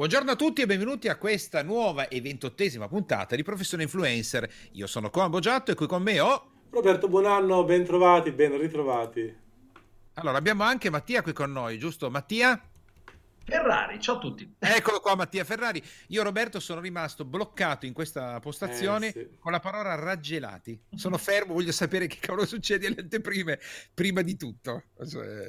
Buongiorno a tutti e benvenuti a questa nuova e ventottesima puntata di Professione Influencer. Io sono Coan Boggiatto e qui con me ho... Roberto Buonanno, ben trovati, ben ritrovati. Allora, abbiamo anche Mattia qui con noi, giusto? Mattia? Ferrari, ciao a tutti. Eccolo qua Mattia Ferrari. Io Roberto sono rimasto bloccato in questa postazione eh, sì. con la parola raggelati. Sono fermo, voglio sapere che cavolo succede alle anteprime prima di tutto.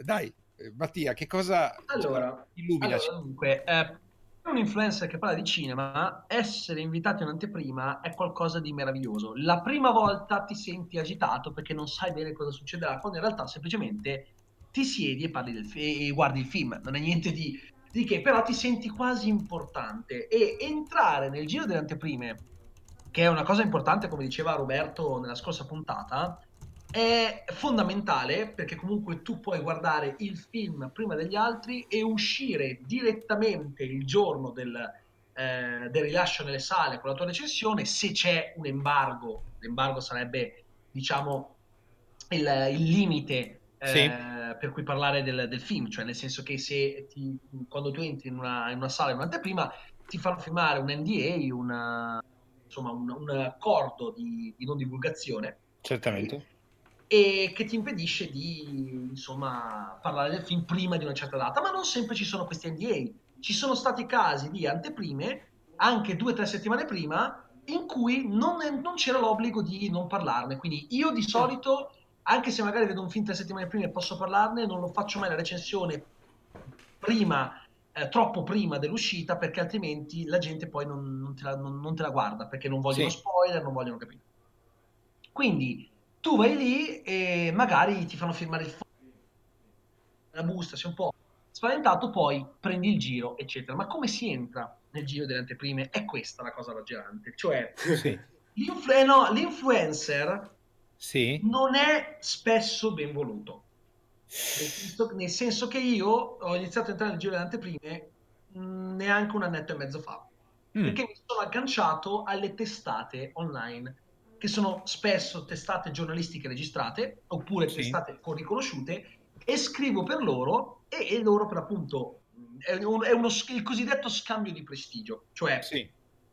Dai, Mattia, che cosa allora, illumina? Allora, dunque, eh, un influencer che parla di cinema, essere invitato in anteprima è qualcosa di meraviglioso. La prima volta ti senti agitato perché non sai bene cosa succederà, quando in realtà semplicemente ti siedi e, fi- e guardi il film, non è niente di, di che, però ti senti quasi importante e entrare nel giro delle anteprime, che è una cosa importante, come diceva Roberto nella scorsa puntata, è fondamentale perché comunque tu puoi guardare il film prima degli altri e uscire direttamente il giorno del, eh, del rilascio nelle sale con la tua recensione se c'è un embargo. L'embargo sarebbe diciamo il, il limite eh, sì. per cui parlare del, del, film. Cioè nel senso che se ti, quando tu entri in una, in una sala in un'anteprima ti fanno firmare un NDA una, insomma un, un accordo di, di non divulgazione. Certamente e che ti impedisce di insomma parlare del film prima di una certa data, ma non sempre ci sono questi NDA. Ci sono stati casi di anteprime, anche due o tre settimane prima, in cui non, non, c'era l'obbligo di non parlarne. Quindi io di solito, anche se magari vedo un film tre settimane prima e posso parlarne, non lo faccio mai la recensione prima, eh, troppo prima dell'uscita, perché altrimenti la gente poi non, non, te, la, non te, la, guarda, perché non vogliono sì. spoiler, non vogliono capire. Quindi tu vai lì e magari ti fanno firmare il fondo, la busta, sei un po' spaventato, poi prendi il giro, eccetera. Ma come si entra nel giro delle anteprime? È questa la cosa raggelante. Cioè, sì. l'influ- no, l'influencer sì. non è spesso ben voluto. Nel senso che io ho iniziato a entrare nel giro delle anteprime neanche un annetto e mezzo fa. Mm. Perché mi sono agganciato alle testate online che sono spesso testate giornalistiche registrate oppure sì. testate con riconosciute e scrivo per loro e, e loro per appunto è, un, è uno, il cosiddetto scambio di prestigio, cioè sì.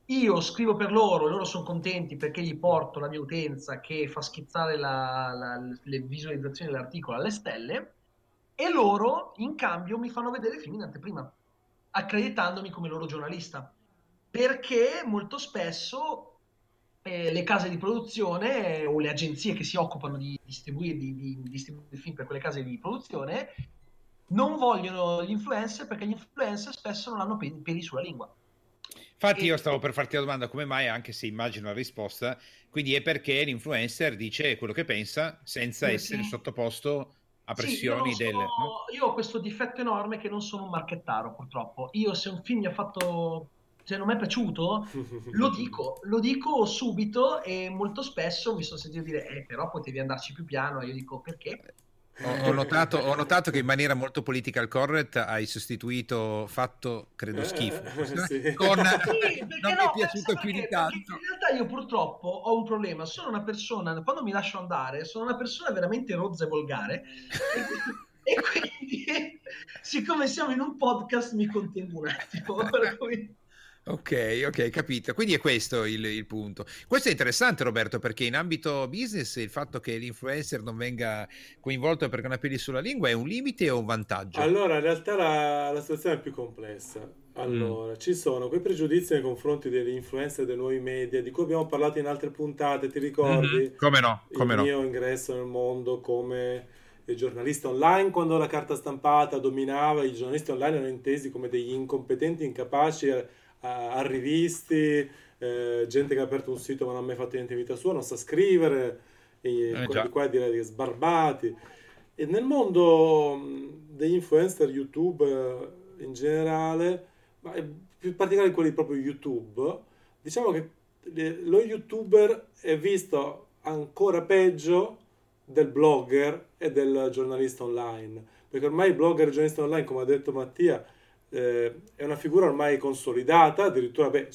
io scrivo per loro, loro sono contenti perché gli porto la mia utenza che fa schizzare la, la, le visualizzazioni dell'articolo alle stelle e loro in cambio mi fanno vedere film in anteprima, accreditandomi come loro giornalista. Perché molto spesso eh, le case di produzione o le agenzie che si occupano di distribuire, di, di, di distribuire film per quelle case di produzione non vogliono gli influencer perché gli influencer spesso non hanno peli sulla lingua. Infatti, e... io stavo per farti la domanda come mai, anche se immagino la risposta, quindi è perché l'influencer dice quello che pensa senza perché... essere sottoposto a pressioni sì, del. Sono... No? Io ho questo difetto enorme che non sono un marchettaro, purtroppo. Io, se un film mi ha fatto se non mi è piaciuto, lo dico, lo dico subito e molto spesso mi sono sentito dire, eh, però potevi andarci più piano, e io dico, perché? Ho, ho, notato, ho, notato, che in maniera molto political correct hai sostituito fatto, credo, schifo. Eh, sì. Con sì, non no, mi è piaciuto più di tanto. In realtà io purtroppo ho un problema, sono una persona, quando mi lascio andare, sono una persona veramente rozza e volgare. e quindi, siccome siamo in un podcast, mi contengo un attimo. Ok, ok, capito. Quindi è questo il, il, punto. Questo è interessante, Roberto, perché in ambito business il fatto che l'influencer non venga coinvolto perché non ha peli sulla lingua è un limite o un vantaggio? Allora, in realtà la, la situazione è più complessa. Allora, mm. ci sono quei pregiudizi nei confronti degli influencer dei nuovi media di cui abbiamo parlato in altre puntate, ti ricordi? Mm-hmm. Come no? Come il no. mio ingresso nel mondo come giornalista online quando la carta stampata dominava, i giornalisti online erano intesi come degli incompetenti, incapaci arrivisti, eh, gente che ha aperto un sito ma non ha mai fatto niente in vita sua, non sa scrivere, e eh, di qua direi sbarbati. E nel mondo degli influencer YouTube eh, in generale, ma più in particolare quelli proprio YouTube, diciamo che lo youtuber è visto ancora peggio del blogger e del giornalista online perché ormai blogger e il giornalista online come ha detto Mattia eh, è una figura ormai consolidata, addirittura beh,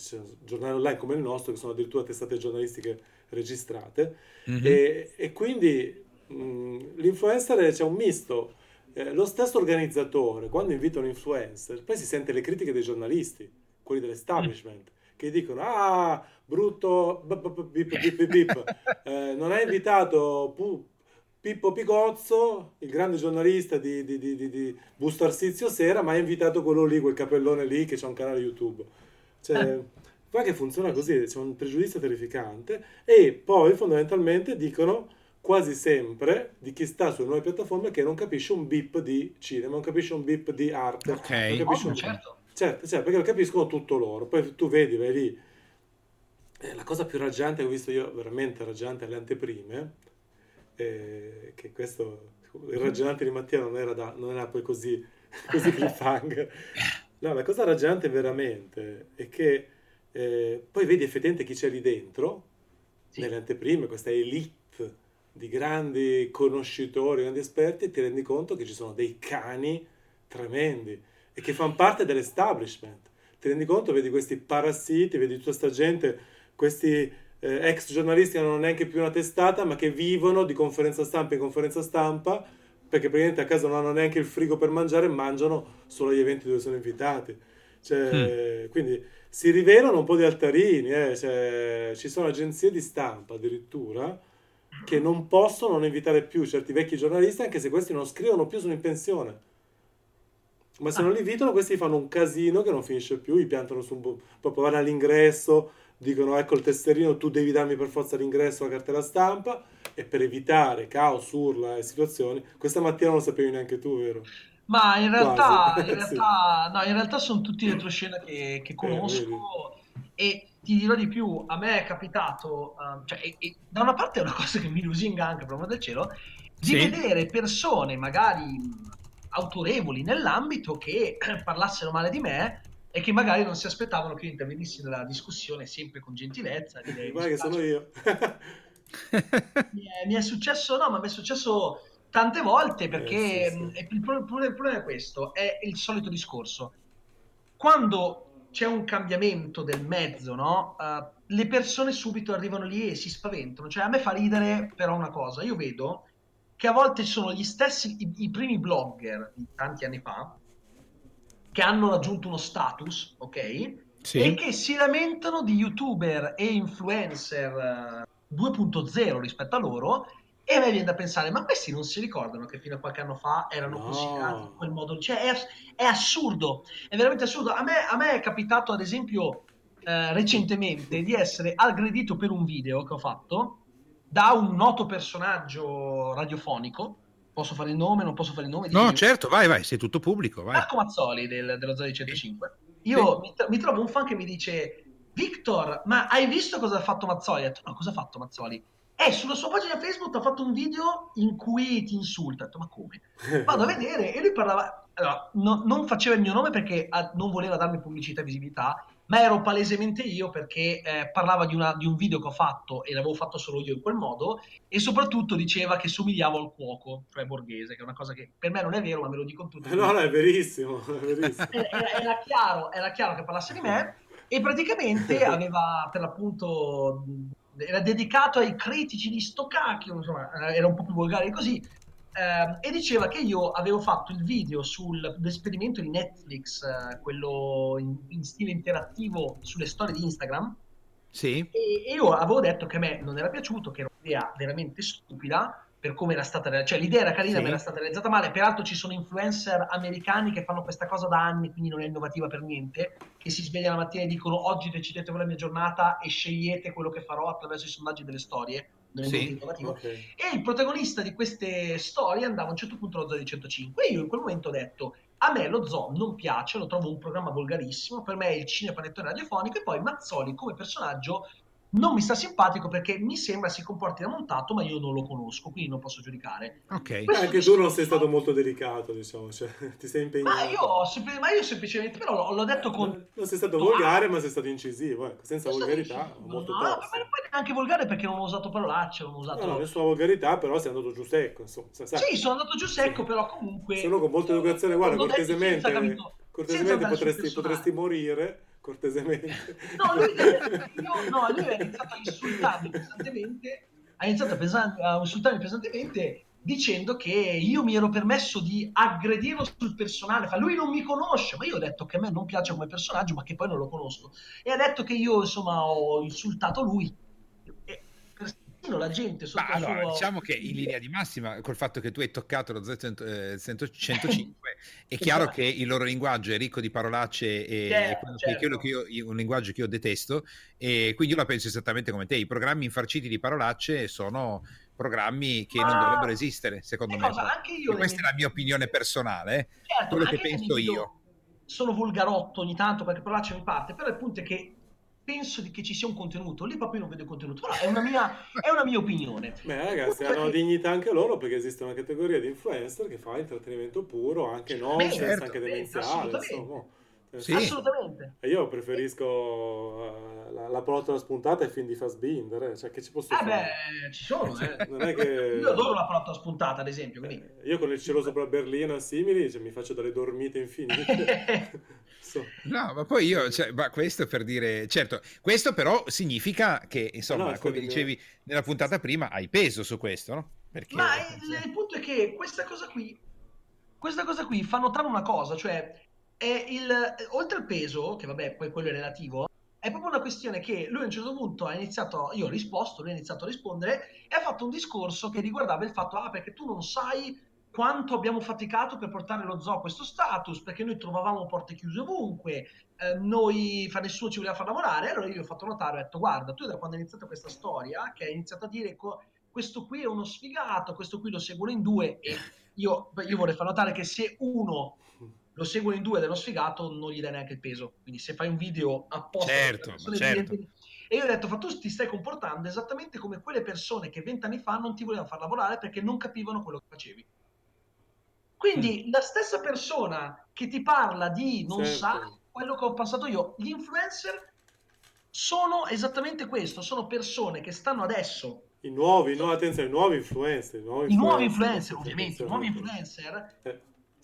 giornali online come il nostro, che sono addirittura testate giornalistiche registrate, mm-hmm. e, e, quindi mh, l'influencer c'è un misto. Eh, lo stesso organizzatore, quando invita un influencer, poi si sente le critiche dei giornalisti, quelli dell'establishment, che dicono, ah, brutto, bip, bip, bip, eh, non hai invitato pu- Pippo Picozzo, il grande giornalista di, di, di, di, Busto Arsizio Sera, ma ha invitato quello lì, quel capellone lì che c'ha un canale YouTube. Cioè, qua che funziona così, c'è un pregiudizio terrificante e poi fondamentalmente dicono quasi sempre di chi sta sulle nuove piattaforme che non capisce un bip di cinema, non capisce un bip di arte. Ok. Non Oh, certo. Certo, certo, perché lo capiscono tutto loro. Poi tu vedi, vai lì. Eh, la cosa più raggiante che ho visto io, veramente raggiante, alle anteprime, eh, che questo, il raggiante di Mattia non era, da, non era poi così, così cliffhanger. No, la cosa raggiante veramente è che eh, poi vedi effettivamente chi c'è lì dentro, Sì. nelle anteprime, questa elite di grandi conoscitori, grandi esperti, e ti rendi conto che ci sono dei cani tremendi e che fanno parte dell'establishment. Ti rendi conto, vedi questi parassiti, vedi tutta questa gente, questi eh, ex giornalisti che non hanno neanche più una testata, ma che vivono di conferenza stampa in conferenza stampa, perché praticamente a casa non hanno neanche il frigo per mangiare mangiano solo agli eventi dove sono invitati. Cioè, Quindi si rivelano un po' di altarini, eh, cioè, ci sono agenzie di stampa addirittura che non possono non invitare più certi vecchi giornalisti, anche se questi non scrivono più, sono in pensione. Ma se non li invitano, questi fanno un casino che non finisce più, gli piantano su un po', proprio vanno all'ingresso, dicono ecco il tesserino, tu devi darmi per forza l'ingresso, la cartella stampa, e per evitare caos, urla e situazioni, questa mattina non lo sapevi neanche tu, vero? Ma in realtà, in realtà, no, in realtà sono tutti retroscena che, che conosco e ti dirò di più, a me è capitato, ehm, cioè, e- e da una parte è una cosa che mi lusinga anche, per amor del cielo, di Sì. vedere persone magari autorevoli nell'ambito che parlassero male di me e che magari non si aspettavano che intervenissi nella discussione sempre con gentilezza. direi, Guarda che sono io. mi è, mi è successo, no, ma mi è successo tante volte perché Eh, sì, sì. mh, il, pro- il pro- il problema è questo, è il solito discorso. Quando c'è un cambiamento del mezzo, no? Eh, le persone subito arrivano lì e si spaventano. Cioè, a me fa ridere però una cosa, io vedo che a volte sono gli stessi, i, i primi blogger di tanti anni fa, che hanno raggiunto uno status, ok? E Sì. che si lamentano di youtuber e influencer eh, 2.0 rispetto a loro e a me viene da pensare ma questi non si ricordano che fino a qualche anno fa erano No. considerati in quel modo cioè è, è assurdo è veramente assurdo a me, a me è capitato ad esempio eh, recentemente di essere aggredito per un video che ho fatto da un noto personaggio radiofonico posso fare il nome non posso fare il nome No, Dici- certo, vai, vai, sei tutto pubblico, vai. Marco Mazzoli del- dello Zodi 105. Io mi, mi trovo un fan che mi dice: Victor, ma hai visto cosa ha fatto Mazzoli? Ho detto, no, cosa ha fatto Mazzoli? Eh, sulla sua pagina Facebook ha fatto un video in cui ti insulta. Ho detto, ma come? Vado a vedere e lui parlava. Allora, no- non faceva il mio nome perché ah, non voleva darmi pubblicità e visibilità, ma ero palesemente io perché eh, parlava di, una- di un video che ho fatto e l'avevo fatto solo io in quel modo e soprattutto diceva che somigliavo al cuoco, cioè borghese, che è una cosa che per me non è vero, ma me lo dicono tutti. No, no, è verissimo, è verissimo. era, era- chiaro, era chiaro che parlasse di me e praticamente aveva per l'appunto era dedicato ai critici di sto cacchio, insomma, era un po' più volgare così. Ehm, e diceva che io avevo fatto il video sull'esperimento di Netflix, eh, quello in, in stile interattivo sulle storie di Instagram, Sì. e, e io avevo detto che a me non era piaciuto, che era un'idea veramente stupida per come era stata realizzata, cioè l'idea era carina, Sì. ma era stata realizzata male. Peraltro ci sono influencer americani che fanno questa cosa da anni, quindi non è innovativa per niente, che si svegliano la mattina e dicono oggi decidete voi la mia giornata e scegliete quello che farò attraverso i sondaggi delle storie. È Sì. molto innovativo. Ok. E il protagonista di queste storie andava a un certo punto allo Zoo di 105 e io in quel momento ho detto a me lo Zoo non piace, lo trovo un programma volgarissimo, per me è il cinepanettone radiofonico e poi Mazzoli come personaggio non mi sta simpatico perché mi sembra si comporti da montato ma io non lo conosco, quindi non posso giudicare. Ok. Questo Anche tu non sei stato molto delicato, diciamo, cioè, ti sei impegnato. Ma io, sempl- ma io semplicemente però l'ho, l'ho detto con... Non sei stato volgare, ma sei stato incisivo, ecco, senza volgarità, stato- molto no, no, ma poi neanche volgare perché non ho usato parolacce, non ho usato... No, no, nessuna volgarità, però sei andato giù secco, insomma. sai-. Sì, sono andato giù secco, però comunque... Se no, con molta educazione, guarda, cortesemente, cortesemente potresti, potresti morire, cortesemente. No, lui, io- no, lui ha iniziato a insultarmi pesantemente, ha iniziato a, pesa- a insultarmi pesantemente dicendo che io mi ero permesso di aggredirlo sul personale. Fa, lui non mi conosce, ma io ho detto che a me non piace come personaggio, ma che poi non lo conosco. E ha detto che io, insomma, ho insultato lui. E la gente sotto ma allora, suo... diciamo che in linea di massima, col fatto che tu hai toccato lo Z105, è chiaro che il loro linguaggio è ricco di parolacce e certo. quello che io, un linguaggio che io detesto, e quindi io la penso esattamente come te. I programmi infarciti di parolacce sono programmi che Ma... non dovrebbero esistere, secondo me. Cosa, anche io questa è la mia opinione personale, eh. certo, quello che penso io. Sono volgarotto ogni tanto perché parolaccia mi parte, però il punto è che penso di che ci sia un contenuto, lì proprio non vedo il contenuto, però è una mia, è una mia opinione. Beh ragazzi, hanno dignità anche loro perché esiste una categoria di influencer che fa intrattenimento puro, anche nonsense, certo, anche demenziale, insomma. Sì. Assolutamente. E io preferisco uh, la, la pallottola spuntata e film di Fassbinder, eh? cioè che ci posso eh fare? beh, ci sono, eh. non è che... Io adoro la pallottola spuntata, ad esempio. Quindi... Eh, io con il cielo sopra Berlino simili cioè, mi faccio delle dormite infinite. so. No, ma poi io, cioè, ma questo per dire, certo, questo però significa che, insomma, no, come dicevi nella puntata prima, hai peso su questo, no? Perché... Ma il, il punto è che questa cosa qui, questa cosa qui fa notare una cosa, cioè è il, oltre al peso, che vabbè, poi quello è relativo, è proprio una questione che lui a un certo punto ha iniziato, io ho risposto, lui ha iniziato a rispondere e ha fatto un discorso che riguardava il fatto, ah perché tu non sai quanto abbiamo faticato per portare lo zoo a questo status, perché noi trovavamo porte chiuse ovunque, eh, noi, fa nessuno ci voleva far lavorare, allora io gli ho fatto notare, ho detto guarda, tu da quando è iniziata questa storia, che hai iniziato a dire co- questo qui è uno sfigato, questo qui lo seguono in due, e io, io vorrei far notare che se uno lo seguono in due dello sfigato, non gli dai neanche il peso. Quindi se fai un video apposta... Certo, certo. E io ho detto, fa tu ti stai comportando esattamente come quelle persone che vent'anni fa non ti volevano far lavorare perché non capivano quello che facevi. Quindi mm. la stessa persona che ti parla di non certo. sa quello che ho passato io, gli influencer sono esattamente questo, sono persone che stanno adesso i nuovi, no, attenzione, i nuovi influencer. I nuovi influencer, I nuovi influencer ovviamente, i nuovi influencer eh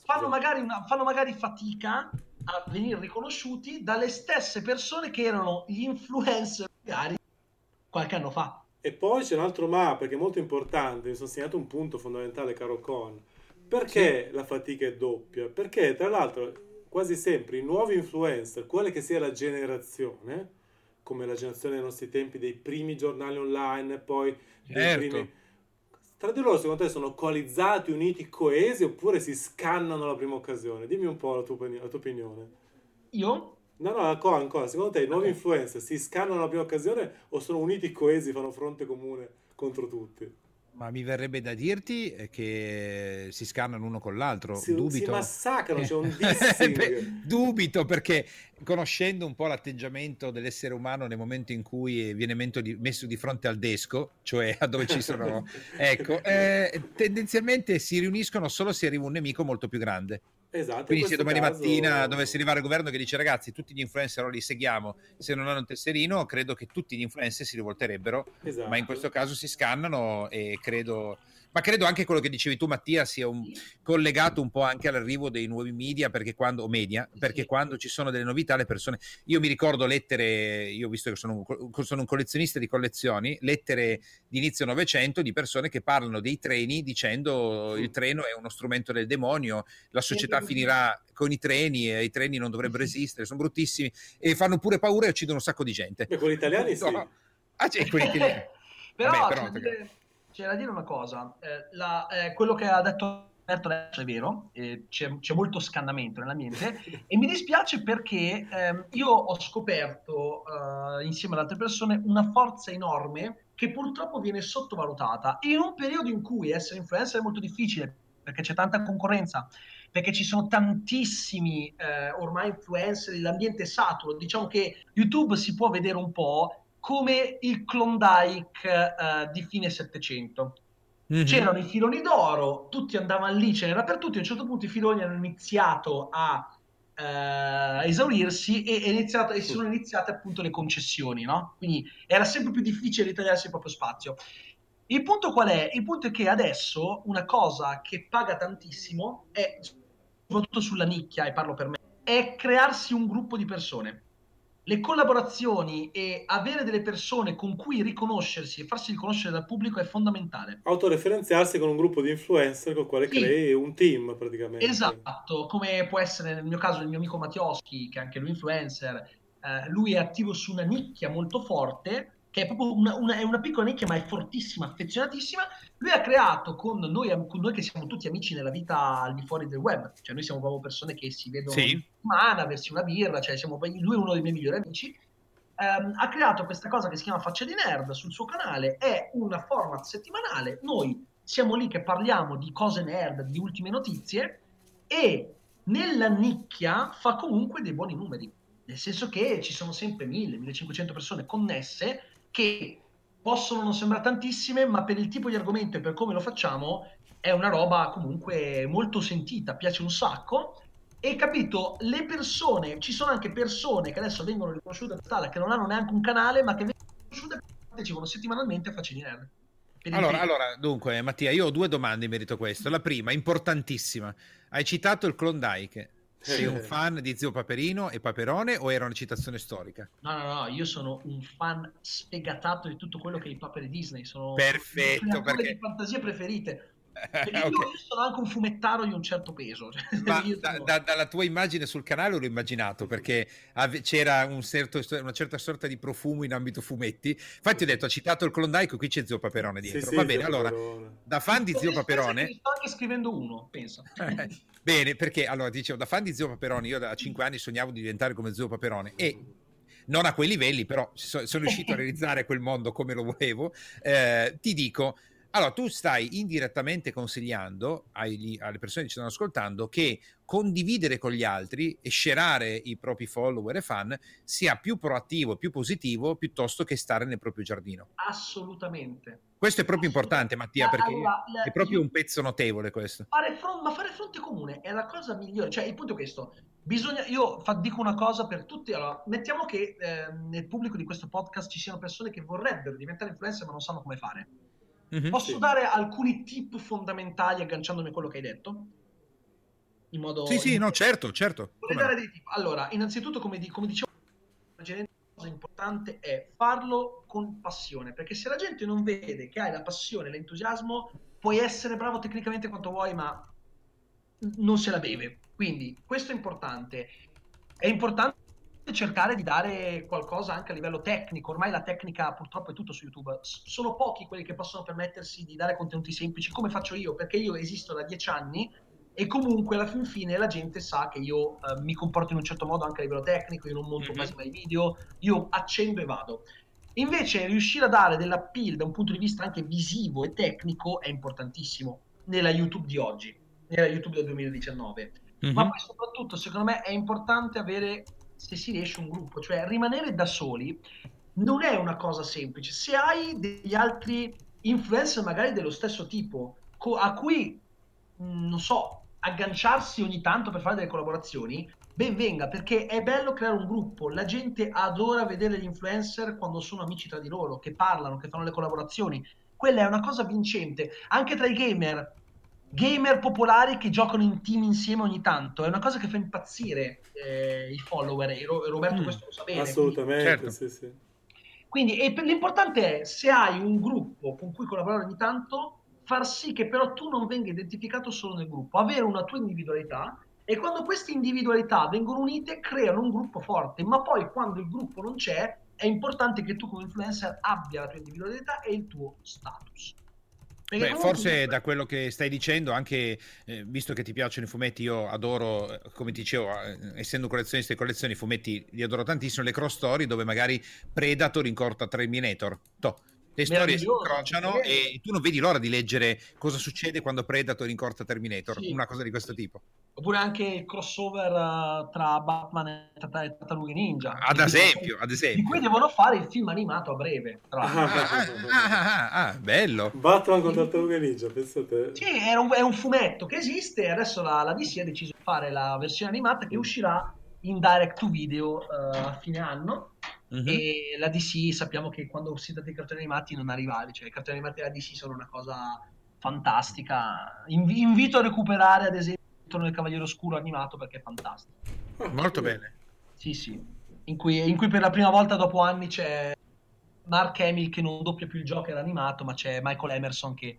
fanno magari, una, fanno magari fatica a venire riconosciuti dalle stesse persone che erano gli influencer magari qualche anno fa. E poi c'è un altro ma, perché è molto importante, mi sono segnato un punto fondamentale, caro Con. Perché sì. la fatica è doppia? Perché tra l'altro quasi sempre i nuovi influencer, quale che sia la generazione, come la generazione dei nostri tempi, dei primi giornali online, poi certo. dei primi tra di loro, secondo te, sono coalizzati, uniti, coesi oppure si scannano alla prima occasione? Dimmi un po' la tua, la tua opinione. Io? No, no, ancora, ancora. Secondo te i nuovi okay. influencer si scannano alla prima occasione o sono uniti, coesi, fanno fronte comune contro tutti? Ma mi verrebbe da dirti che si scannano uno con l'altro. Si, dubito. si massacrano, c'è un dissing. dubito perché conoscendo un po' l'atteggiamento dell'essere umano nel momento in cui viene messo di fronte al desco, cioè a dove ci sono, ecco, eh, tendenzialmente si riuniscono solo se arriva un nemico molto più grande. Esatto, Quindi se domani caso... mattina dovesse arrivare il governo che dice ragazzi tutti gli influencer li seguiamo, se non hanno un tesserino credo che tutti gli influencer si rivolterebbero, esatto. ma in questo caso si scannano e credo ma credo anche quello che dicevi tu Mattia sia un, collegato un po' anche all'arrivo dei nuovi media perché quando, o media perché sì. quando ci sono delle novità le persone io mi ricordo lettere io ho visto che sono un, sono un collezionista di collezioni lettere di inizio novecento di persone che parlano dei treni dicendo sì. il treno è uno strumento del demonio la società sì. finirà con i treni e i treni non dovrebbero esistere sono bruttissimi e fanno pure paura e uccidono un sacco di gente. E con gli italiani sì. Ah, c'è quelli italiani. Però, Vabbè, però perché c'è da dire una cosa, eh, la, eh, quello che ha detto Alberto adesso è vero, eh, c'è, c'è, molto scannamento nell'ambiente e mi dispiace perché ehm, io ho scoperto eh, insieme ad altre persone una forza enorme che purtroppo viene sottovalutata in un periodo in cui essere influencer è molto difficile perché c'è tanta concorrenza, perché ci sono tantissimi eh, ormai influencer, l'ambiente è saturo, diciamo che YouTube si può vedere un po' come il Klondike uh, di fine Settecento. Mm-hmm. C'erano i filoni d'oro, tutti andavano lì, ce n'era per tutti. A un certo punto i filoni hanno iniziato a uh, esaurirsi e, e, iniziato, e, sono iniziate appunto le concessioni, no? Quindi era sempre più difficile ritagliarsi il proprio spazio. Il punto qual è? Il punto è che adesso una cosa che paga tantissimo è, soprattutto sulla nicchia, e parlo per me, è crearsi un gruppo di persone le collaborazioni e avere delle persone con cui riconoscersi e farsi riconoscere dal pubblico è fondamentale. Autoreferenziarsi con un gruppo di influencer con il quale sì. crei un team praticamente. Esatto, come può essere nel mio caso il mio amico Mattioschi, che è anche lui influencer, eh, lui è attivo su una nicchia molto forte che è proprio una, una, è una piccola nicchia ma è fortissima, affezionatissima, lui ha creato con noi, con noi che siamo tutti amici nella vita al di fuori del web, cioè noi siamo proprio persone che si vedono sì. in settimana, versi una birra, cioè siamo, lui è uno dei miei migliori amici, ehm, ha creato questa cosa che si chiama Faccia di Nerd sul suo canale, è un format settimanale, noi siamo lì che parliamo di cose nerd, di ultime notizie e nella nicchia fa comunque dei buoni numeri, nel senso che ci sono sempre 1000-1500 persone connesse che possono non sembrare tantissime, ma per il tipo di argomento e per come lo facciamo è una roba comunque molto sentita, piace un sacco. E capito, le persone, ci sono anche persone che adesso vengono riconosciute a tale che non hanno neanche un canale, ma che vengono riconosciute e partecipano settimanalmente a Facili Nerd. Allora, allora, dunque, Mattia, io ho due domande in merito a questo. La prima, importantissima. Hai citato il Klondike. Sei un fan di Zio Paperino e Paperone o era una citazione storica? No, no, no, io sono un fan sfegatato di tutto quello che è i paperi Disney. Sono Perfetto, perché... le fantasie preferite. okay. io, sono anche un fumettaro di un certo peso. Cioè, Ma da, da, dalla tua immagine sul canale l'ho immaginato perché ave- c'era un certo, una certa sorta di profumo in ambito fumetti. Infatti, ho detto: ha citato il Klondike, qui c'è Zio Paperone dietro. Sì, Va sì, bene, allora, da fan di Zio Paperone. Sto anche scrivendo uno, pensa. Bene, perché allora dicevo, da fan di Zio Paperone, io da 5 anni sognavo di diventare come Zio Paperone e non a quei livelli, però sono riuscito a realizzare quel mondo come lo volevo. Eh, ti dico, allora, tu stai indirettamente consigliando agli, alle persone che ci stanno ascoltando che condividere con gli altri e scerare i propri follower e fan sia più proattivo, più positivo, piuttosto che stare nel proprio giardino. Assolutamente. Questo è proprio importante, Mattia, perché allora, è proprio un pezzo notevole questo. Fare front, ma fare fronte comune è la cosa migliore. Cioè, il punto è questo. Bisogna, io fa, dico una cosa per tutti. Allora, mettiamo che eh, nel pubblico di questo podcast ci siano persone che vorrebbero diventare influencer ma non sanno come fare Mm-hmm, Posso sì. dare alcuni tip fondamentali agganciandomi a quello che hai detto? In modo... Sì, sì, no, certo, certo. dare dei tip. Allora, innanzitutto, come, di, come dicevo, la cosa importante è farlo con passione, perché se la gente non vede che hai la passione, l'entusiasmo, puoi essere bravo tecnicamente quanto vuoi, ma non se la beve. Quindi, questo è importante. È importante cercare di dare qualcosa anche a livello tecnico. Ormai la tecnica purtroppo è tutto su YouTube. sono pochi quelli che possono permettersi di dare contenuti semplici come faccio io, perché io esisto da dieci anni e comunque alla fin fine la gente sa che io eh, mi comporto in un certo modo anche a livello tecnico, io non monto quasi mai video, io accendo e vado. Invece riuscire a dare dell'appeal da un punto di vista anche visivo e tecnico è importantissimo nella YouTube di oggi, nella YouTube del 2019. Mm-hmm. Ma poi soprattutto secondo me è importante avere se si riesce un gruppo, cioè rimanere da soli non è una cosa semplice. Se hai degli altri influencer magari dello stesso tipo a cui non so, agganciarsi ogni tanto per fare delle collaborazioni, ben venga, perché è bello creare un gruppo. La gente adora vedere gli influencer quando sono amici tra di loro, che parlano, che fanno le collaborazioni. Quella è una cosa vincente. Anche tra i gamer, gamer popolari che giocano in team insieme ogni tanto. È una cosa che fa impazzire eh, i follower. E Roberto mm, questo lo sa bene. Assolutamente, quindi, certo. sì, sì. Quindi l'importante è, se hai un gruppo con cui collaborare ogni tanto, far sì che però tu non venga identificato solo nel gruppo, avere una tua individualità e quando queste individualità vengono unite creano un gruppo forte, ma poi quando il gruppo non c'è è importante che tu come influencer abbia la tua individualità e il tuo status. Beh, forse da quello che stai dicendo, anche eh, visto che ti piacciono i fumetti, io adoro, eh, come ti dicevo, eh, essendo collezionista di collezioni, i fumetti li adoro tantissimo, le cross story dove magari Predator incorta Terminator. Toh le storie si incrociano e tu non vedi l'ora di leggere cosa succede quando Predator incorta Terminator, sì. una cosa di questo tipo. Oppure anche il crossover uh, tra Batman e Tartarughe Ninja. Ad esempio, ad esempio. Di cui devono fare il film animato a breve. Ah ah, ah, ah, ah, bello. Batman con Tartarughe Ninja, pensate. Sì, è un, è un, fumetto che esiste e adesso la, la, DC ha deciso di fare la versione animata che uscirà in direct to video uh, a fine anno Uh-huh. E la DC sappiamo che quando si tratta di cartoni animati non ha rivali, cioè i cartoni animati della DC sono una cosa fantastica. Inv- invito a recuperare ad esempio il Cavaliere Oscuro animato perché è fantastico. Oh, Molto bene. Sì, sì. in cui, in cui per la prima volta dopo anni c'è Mark Hamill che non doppia più il Joker animato, ma c'è Michael Emerson che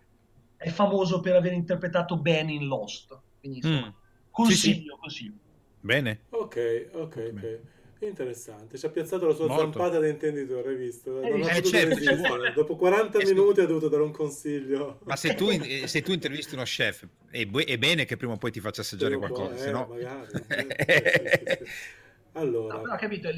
è famoso per aver interpretato Ben in Lost. Quindi insomma, mm. consiglio, sì, sì. consiglio. Bene. Ok, ok, ok. Interessante, ci ha piazzato la sua Molto. zampata da intenditore, hai visto? Non eh, certo, Dopo 40 e minuti ha dovuto dare un consiglio. Ma se tu, se tu intervisti uno chef, è, bu- è, bene che prima o poi ti faccia assaggiare qualcosa, eh, se no... Magari, eh, allora, no, però, capito,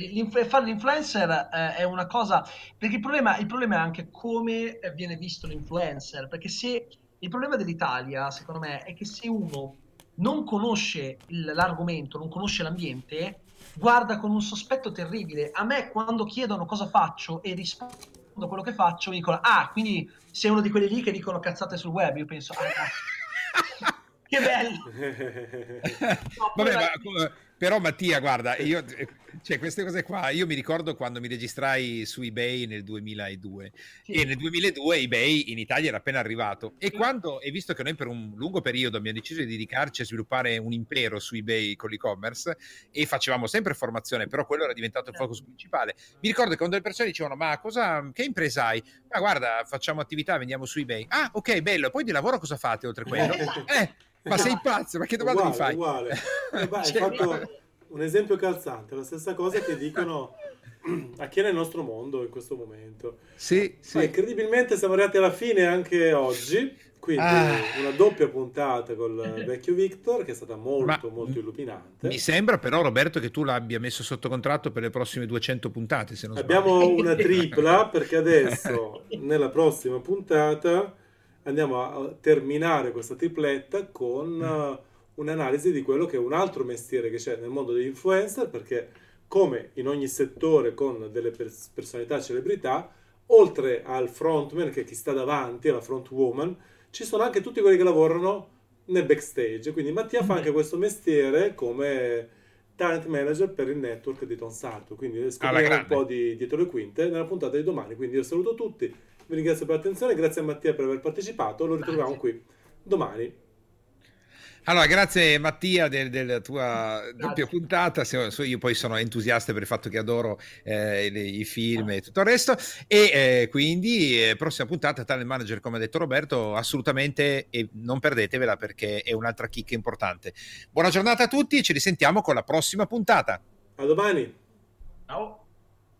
fare l'influencer eh, è una cosa perché il problema, il problema, è anche come viene visto l'influencer perché se il problema dell'Italia secondo me è che se uno non conosce l'argomento non conosce l'ambiente guarda con un sospetto terribile. A me quando chiedono cosa faccio e rispondo quello che faccio, mi dicono, ah, quindi sei uno di quelli lì che dicono cazzate sul web. Io penso, ah, che bello. no, Vabbè, ma, però Mattia, guarda, io, cioè, queste cose qua, io mi ricordo quando mi registrai su eBay nel 2002 sì. e nel 2002 eBay in Italia era appena arrivato e quando, e visto che noi per un lungo periodo abbiamo deciso di dedicarci a sviluppare un impero su eBay con l'e-commerce e facevamo sempre formazione, però quello era diventato il focus principale. Mi ricordo che quando le persone dicevano ma cosa, che impresa hai? Ma guarda, facciamo attività, vendiamo su eBay. Ah, ok, bello, poi di lavoro cosa fate oltre a quello? eh, ma sei pazzo, ma che domanda uguale, mi fai? Uguale. Eh beh, cioè, fatto un esempio calzante, la stessa cosa che dicono a chi è nel nostro mondo in questo momento. Sì, sì. Ma incredibilmente siamo arrivati alla fine anche oggi, quindi ah. una doppia puntata col vecchio Victor che è stata molto Ma molto illuminante. Mi sembra però Roberto che tu l'abbia messo sotto contratto per le prossime 200 puntate, se non Abbiamo sbaglio. una tripla perché adesso nella prossima puntata andiamo a terminare questa tripletta con mm. un'analisi di quello che è un altro mestiere che c'è nel mondo degli influencer, perché come in ogni settore con delle pers- personalità celebrità, oltre al frontman, che è chi sta davanti, alla front woman, ci sono anche tutti quelli che lavorano nel backstage. Quindi Mattia fa mm. anche questo mestiere come talent manager per il network di Tom Sarto. Quindi scopriremo un po' di dietro le quinte nella puntata di domani. Quindi io saluto tutti vi ringrazio per l'attenzione, grazie a Mattia per aver partecipato, lo ritroviamo qui domani. Allora, grazie Mattia del, della tua doppia puntata. Io poi sono entusiasta per il fatto che adoro eh, i, film e tutto il resto. E eh, quindi, eh, prossima puntata, Talent Manager, come ha detto Roberto, assolutamente e non perdetevela perché è un'altra chicca importante. Buona giornata a tutti, ci risentiamo con la prossima puntata. A domani. Ciao.